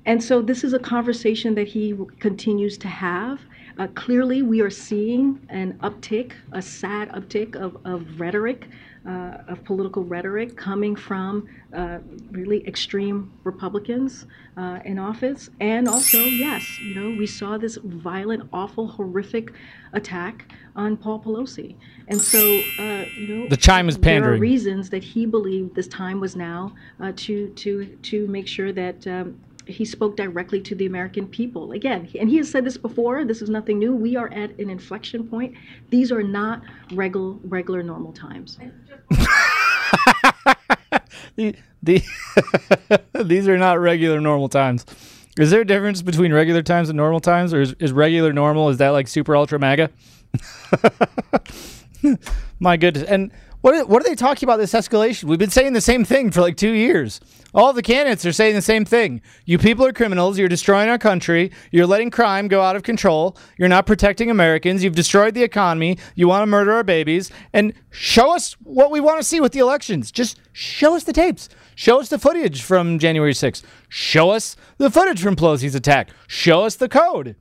And so this is a conversation that he continues to have. Uh, clearly, we are seeing an uptick, a sad uptick of, of rhetoric, uh, of political rhetoric coming from uh, really extreme Republicans uh, in office. And also, yes, you know, we saw this violent, awful, horrific attack on Paul Pelosi. And so, uh, you know, The chime is pandering. There are reasons that he believed this time was now uh, to to to make sure that. Um, he spoke directly to the American people. Again, and he has said this before, this is nothing new. We are at an inflection point. These are not regular, regular, normal times. the, the these are not regular normal times. Is there a difference between regular times and normal times, or is, is regular normal? Is that like super ultra mega? My goodness! And what are, what are they talking about this escalation? We've been saying the same thing for like two years. All the candidates are saying the same thing. You people are criminals. You're destroying our country. You're letting crime go out of control. You're not protecting Americans. You've destroyed the economy. You want to murder our babies. And show us what we want to see with the elections. Just show us the tapes. Show us the footage from January 6th. Show us the footage from Pelosi's attack. Show us the code.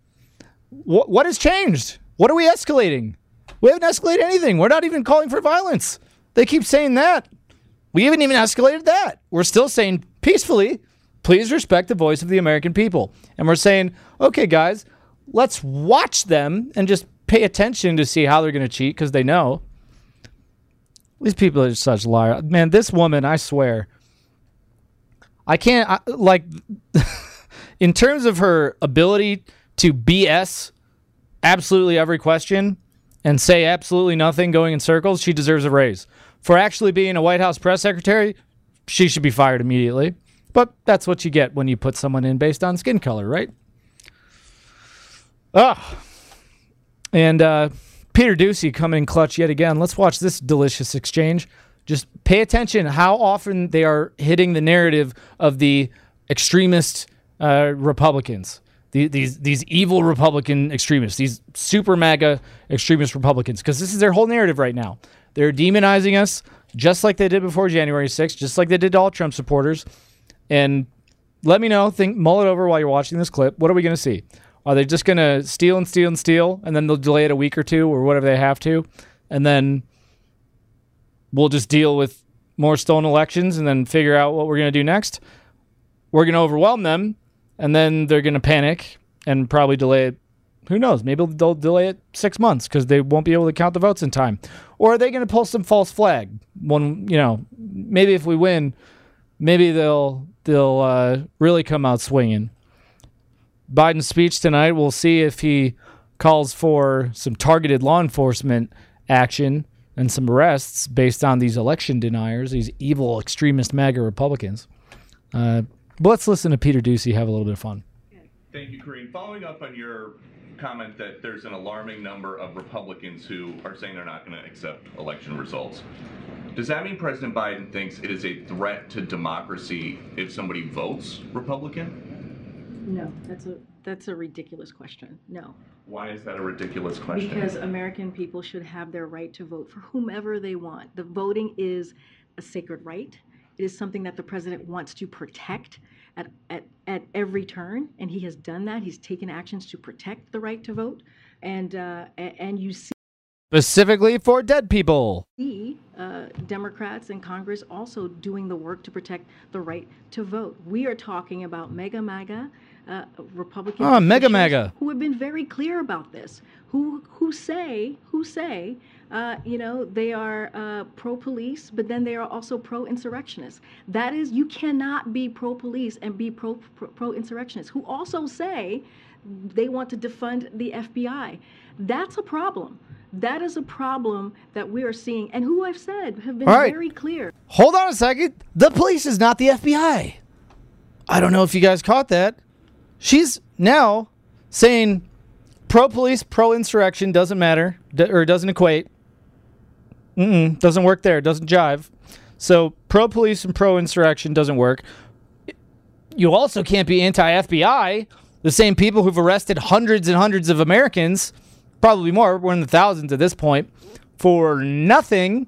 What, what has changed? What are we escalating? We haven't escalated anything. We're not even calling for violence. They keep saying that. We haven't even escalated that. We're still saying peacefully, please respect the voice of the American people. And we're saying, okay, guys, let's watch them and just pay attention to see how they're going to cheat because they know. These people are such liars. Man, this woman, I swear, I can't, I, like, in terms of her ability to BS absolutely every question and say absolutely nothing going in circles, she deserves a raise. For actually being a White House press secretary, she should be fired immediately. But that's what you get when you put someone in based on skin color, right? Ah. And uh, Peter Doocy coming in clutch yet again. Let's watch this delicious exchange. Just pay attention how often they are hitting the narrative of the extremist uh, Republicans. The- These these evil Republican extremists, these super MAGA extremist Republicans, because this is their whole narrative right now. They're demonizing us just like they did before January 6th, just like they did to all Trump supporters. And let me know, think, mull it over while you're watching this clip. What are we going to see? Are they just going to steal and steal and steal, and then they'll delay it a week or two or whatever they have to, and then we'll just deal with more stolen elections and then figure out what we're going to do next? We're going to overwhelm them, and then they're going to panic and probably delay it. Who knows? Maybe they'll delay it six months because they won't be able to count the votes in time. Or are they going to pull some false flag? One, you know, maybe if we win, maybe they'll they'll uh, really come out swinging. Biden's speech tonight, we'll see if he calls for some targeted law enforcement action and some arrests based on these election deniers, these evil extremist MAGA Republicans. Uh, but let's listen to Peter Doocy have a little bit of fun. Thank you, Karine. Following up on your comment that there's an alarming number of Republicans who are saying they're not going to accept election results. Does that mean President Biden thinks it is a threat to democracy if somebody votes Republican? No, that's a that's a ridiculous question. No. Why is that a ridiculous question? Because American people should have their right to vote for whomever they want. The voting is a sacred right. It is something that the president wants to protect at, at, at every turn, and he has done that. He's taken actions to protect the right to vote, and uh, and you see Specifically for dead people. uh, Democrats in Congress also doing the work to protect the right to vote. We are talking about mega MAGA uh, Republican Ah, mega MAGA. who have been very clear about this. Who who say who say uh, you know they are uh, pro police, but then they are also pro insurrectionists. That is, you cannot be pro police and be pro pro insurrectionists. Who also say they want to defund the FBI. That's a problem. That is a problem that we are seeing, and who I've said have been right. very clear. Hold on a second. The police is not the FBI. I don't know if you guys caught that. She's now saying pro police, pro insurrection doesn't matter or doesn't equate. Mm-mm, doesn't work there. Doesn't jive. So pro police and pro insurrection doesn't work. You also can't be anti FBI. The same people who've arrested hundreds and hundreds of Americans, probably more, we're in the thousands at this point, for nothing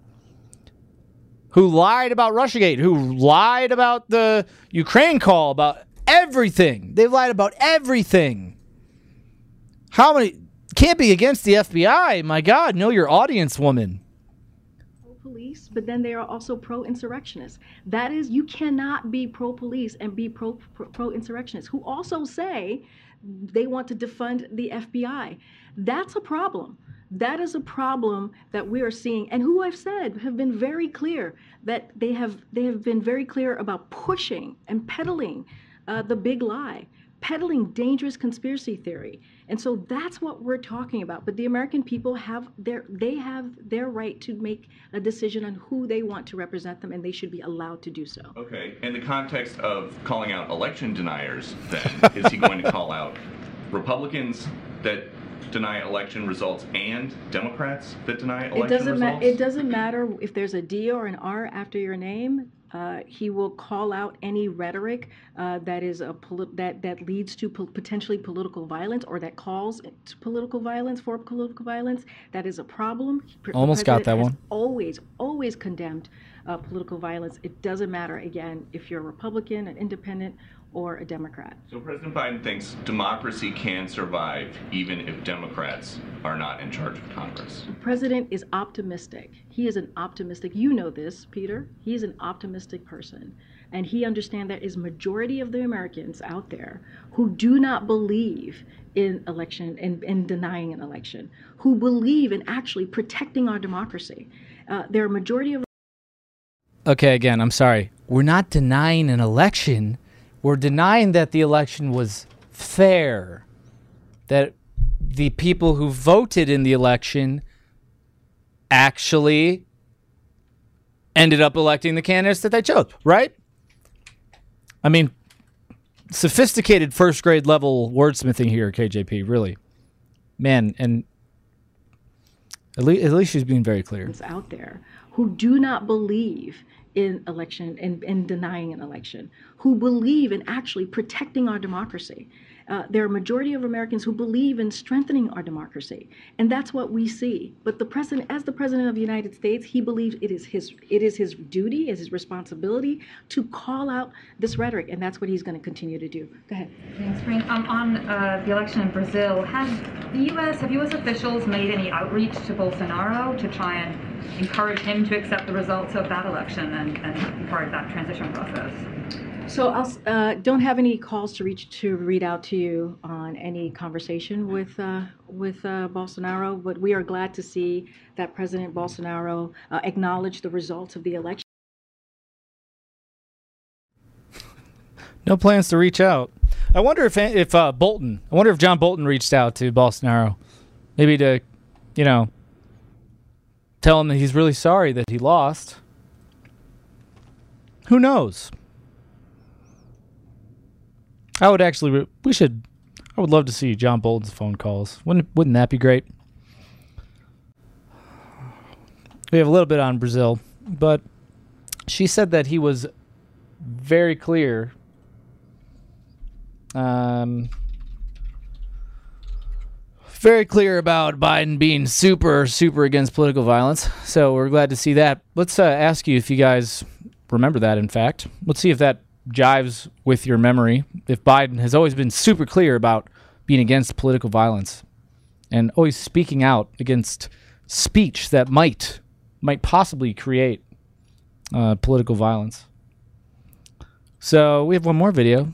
who lied about Russiagate, who lied about the Ukraine call, about everything. They've lied about everything. How many can't be against the FBI? My God, know your audience, woman. Police, but then they are also pro-insurrectionists. That is, you cannot be pro-police and be pro, pro pro-insurrectionists who also say they want to defund the FBI. That's a problem. That is a problem that we are seeing, and who I've said have been very clear that they have they have been very clear about pushing and peddling uh, the big lie, peddling dangerous conspiracy theory, and so that's what we're talking about. But the American people have their they have their right to make a decision on who they want to represent them, and they should be allowed to do so. Okay, in the context of calling out election deniers, then, is he going to call out Republicans that deny election results and Democrats that deny election It doesn't results? ma- it doesn't matter if there's a D or an R after your name. Uh, he will call out any rhetoric uh, that is a poli- that that leads to po- potentially political violence or that calls to political violence for political violence. That is a problem. Pre- Almost got that one. Always, always condemned uh, political violence. It doesn't matter again if you're a Republican, an Independent, or a Democrat. So President Biden thinks democracy can survive even if Democrats are not in charge of Congress. The president is optimistic. He is an optimistic. You know this, Peter. He is an optimistic person, and he understands there is majority of the Americans out there who do not believe in election and in, denying an election, who believe in actually protecting our democracy. Uh, there are a majority of Okay, again, I'm sorry. We're not denying an election. We're denying that the election was fair. That the people who voted in the election actually ended up electing the candidates that they chose, right? I mean, sophisticated first grade level wordsmithing here, KJP, really. Man, and at least, at least she's being very clear. Out there who do not believe in election and in, denying an election, who believe in actually protecting our democracy. Uh, there are a majority of Americans who believe in strengthening our democracy, and that's what we see. But the president, as the president of the United States, he believes it is his it is his duty, is his responsibility to call out this rhetoric, and that's what he's going to continue to do. Go ahead. Thanks, Frank. Um, on uh, the election in Brazil, has the U.S. have U.S. officials made any outreach to Bolsonaro to try and encourage him to accept the results of that election and, and of that transition process? So I uh, don't have any calls to reach to read out to you on any conversation with uh, with uh, Bolsonaro, but we are glad to see that President Bolsonaro uh, acknowledged the results of the election. No plans to reach out. I wonder if if uh, Bolton. I wonder if John Bolton reached out to Bolsonaro, maybe to, you know, tell him that he's really sorry that he lost. Who knows? I would actually. We should. I would love to see John Bolton's phone calls. Wouldn't Wouldn't that be great? We have a little bit on Brazil, but she said that he was very clear. Um, very clear about Biden being super, super against political violence. So we're glad to see that. Let's uh, ask you if you guys remember that, in fact. Let's see if that jives with your memory. If Biden has always been super clear about being against political violence and always speaking out against speech that might might possibly create uh, political violence. So we have one more video.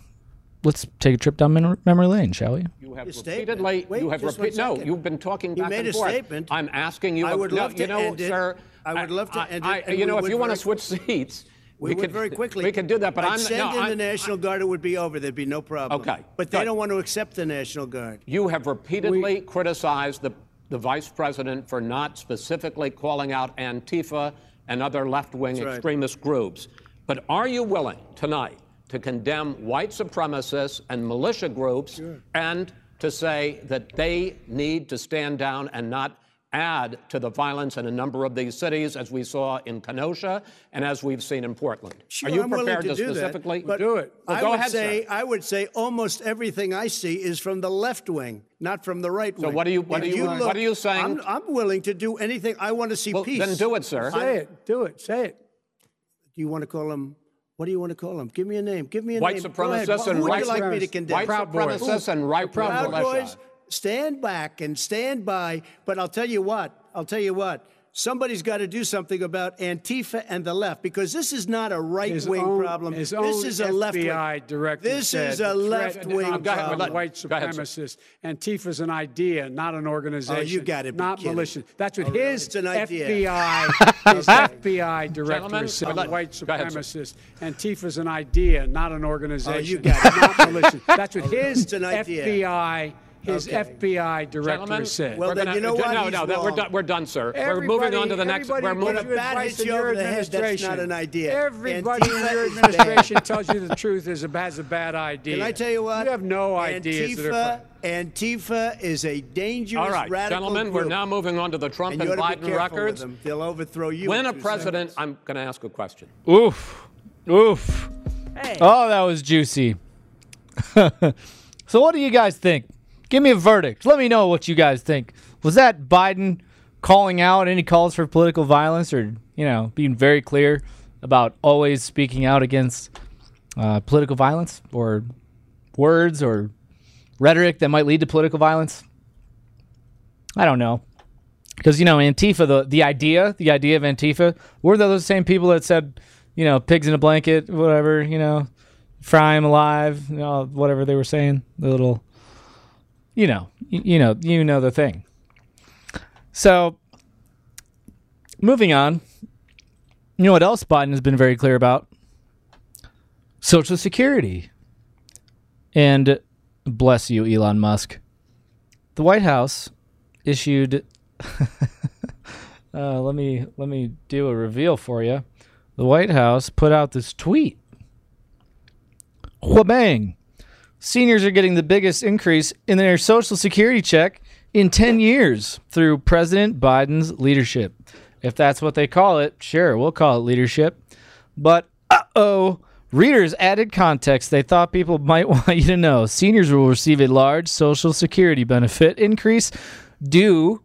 Let's take a trip down mem- memory lane, shall we? You have repeatedly. Wait, you have just repeat. No, you've been talking You back made and a forth. statement. I'm asking you. I would no, love you to know, end it. sir. I would love to I- end it, I- and you know, if you want to switch seats, We, we would could very quickly. We could do that, but I'd I'm send no, in I'm- the National Guard. It would be over. There'd be no problem. Okay, But they don't want to accept the National Guard. You have repeatedly criticized the the vice president for not specifically calling out Antifa and other left wing That's right. extremist groups. But are you willing tonight to condemn white supremacists and militia groups and to say that they need to stand down and not add to the violence in a number of these cities, as we saw in Kenosha and as we've seen in Portland? Sure, are you I'm prepared to, to, do specifically that, but do it? Well, I go would ahead, say sir. I would say almost everything I see is from the left wing, not from the right wing. So what are you- what If are you- what are you saying? I'm, I'm willing to do anything. I want to see Well, peace. then do it, sir. Say it. Do it. Say it. Do you want to call him? What do you want to call him? Give me a name. Give me a White name. Go ahead. supremacists Who and would white you like me to supremacists. condemn? White Proud Boys. supremacists and right wing Proud militia. Boys. Stand back and stand by. But I'll tell you what. I'll tell you what. Somebody's got to do something about Antifa and the left because this is not a right wing problem. His This own is a left wing. FBI director This is a left wing of problem. white Go ahead, sir. supremacists. Antifa's an idea, not an organization. Oh, you got it. Not kidding. militia. That's what Oh, his It's an idea. FBI, his FBI director Gentlemen, said. I'd white go Antifa is an idea, not an organization. Oh, you got it. not militia. That's what Oh, his it's an idea. FBI, his Okay. FBI director Gentlemen, said. Well, we're then gonna, you know what? No, He's no, that, we're done. We're done, sir. we're moving on to the next. everybody We're moving. When you a bat advice hits in you your over the head, that's not an idea. Everybody in your administration tells you the truth is a, has a bad idea. Can I tell you what? You have no ideas. that are Antifa, Antifa is a dangerous All right, radical gentlemen, group. we're now moving on to the Trump and and, you ought to be Biden careful with records. them. They'll overthrow you. When a president, seconds. I'm going to ask a question. Oof. Oof. Hey. Oh, that was juicy. so, what do you guys think? Give me a verdict. Let me know what you guys think. Was that Biden calling out any calls for political violence or, you know, being very clear about always speaking out against uh, political violence or words or rhetoric that might lead to political violence? I don't know. Because, you know, Antifa, the, the idea, the idea of Antifa, were those same people that said, you know, pigs in a blanket, whatever, you know, fry them alive, you know, whatever they were saying, the little, you know, you, know, you know the thing. So, moving on, you know what else Biden has been very clear about? Social Security. And bless you, Elon Musk. The White House issued uh, let me let me do a reveal for you. The White House put out this tweet. Whabang! Seniors are getting the biggest increase in their Social Security check in 10 years through President Biden's leadership. If that's what they call it, sure, we'll call it leadership. But uh oh, readers added context they thought people might want you to know. Seniors will receive a large Social Security benefit increase due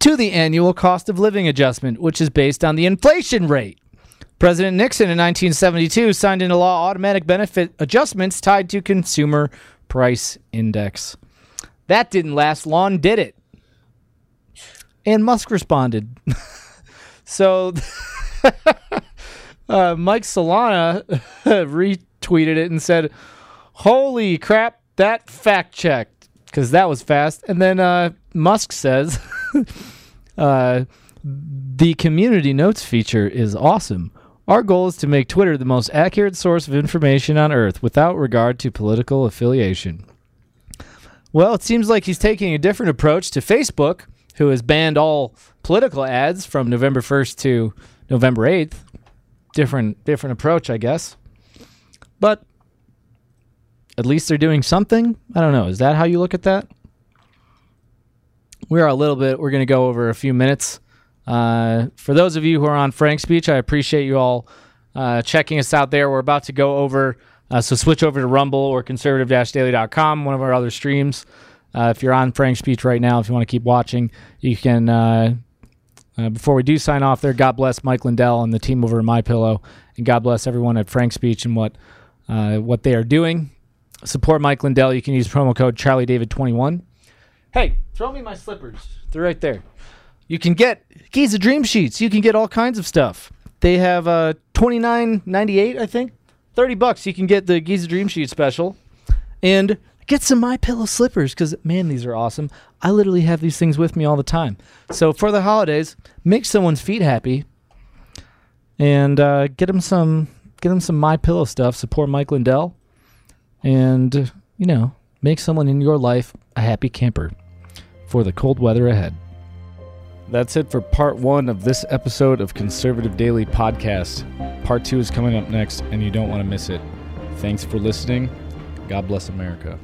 to the annual cost of living adjustment, which is based on the inflation rate. President Nixon in 1972 signed into law automatic benefit adjustments tied to consumer price index. That didn't last long, did it? And Musk responded. so uh, Mike Solana retweeted it and said, Holy crap, that fact checked. Because that was fast. And then uh, Musk says, uh, The community notes feature is awesome. Our goal is to make Twitter the most accurate source of information on Earth without regard to political affiliation. Well, it seems like he's taking a different approach to Facebook, who has banned all political ads from November 1st to November 8th. Different different approach, I guess. But at least they're doing something. I don't know. Is that how you look at that? We are a little bit. We're going to go over a few minutes. Uh, for those of you who are on FrankSpeech, I appreciate you all uh, checking us out there. We're about to go over, uh, so switch over to Rumble or conservative-daily.com, one of our other streams. Uh, if you're on FrankSpeech right now, if you want to keep watching, you can. Uh, before we do sign off, there, God bless Mike Lindell and the team over at My Pillow, and God bless everyone at FrankSpeech and what what they are doing. Support Mike Lindell. You can use promo code CharlieDavid21. Hey, throw me my slippers. They're right there. You can get Giza Dream Sheets. You can get all kinds of stuff. They have uh, twenty nine ninety eight, I think. Thirty bucks. You can get the Giza Dream Sheet special, and get some My Pillow slippers because man, these are awesome. I literally have these things with me all the time. So for the holidays, make someone's feet happy, and uh, get them some get them some My Pillow stuff. Support Mike Lindell, and you know make someone in your life a happy camper. for the cold weather ahead. That's it for part one of this episode of Conservative Daily Podcast. Part two is coming up next, and you don't want to miss it. Thanks for listening. God bless America.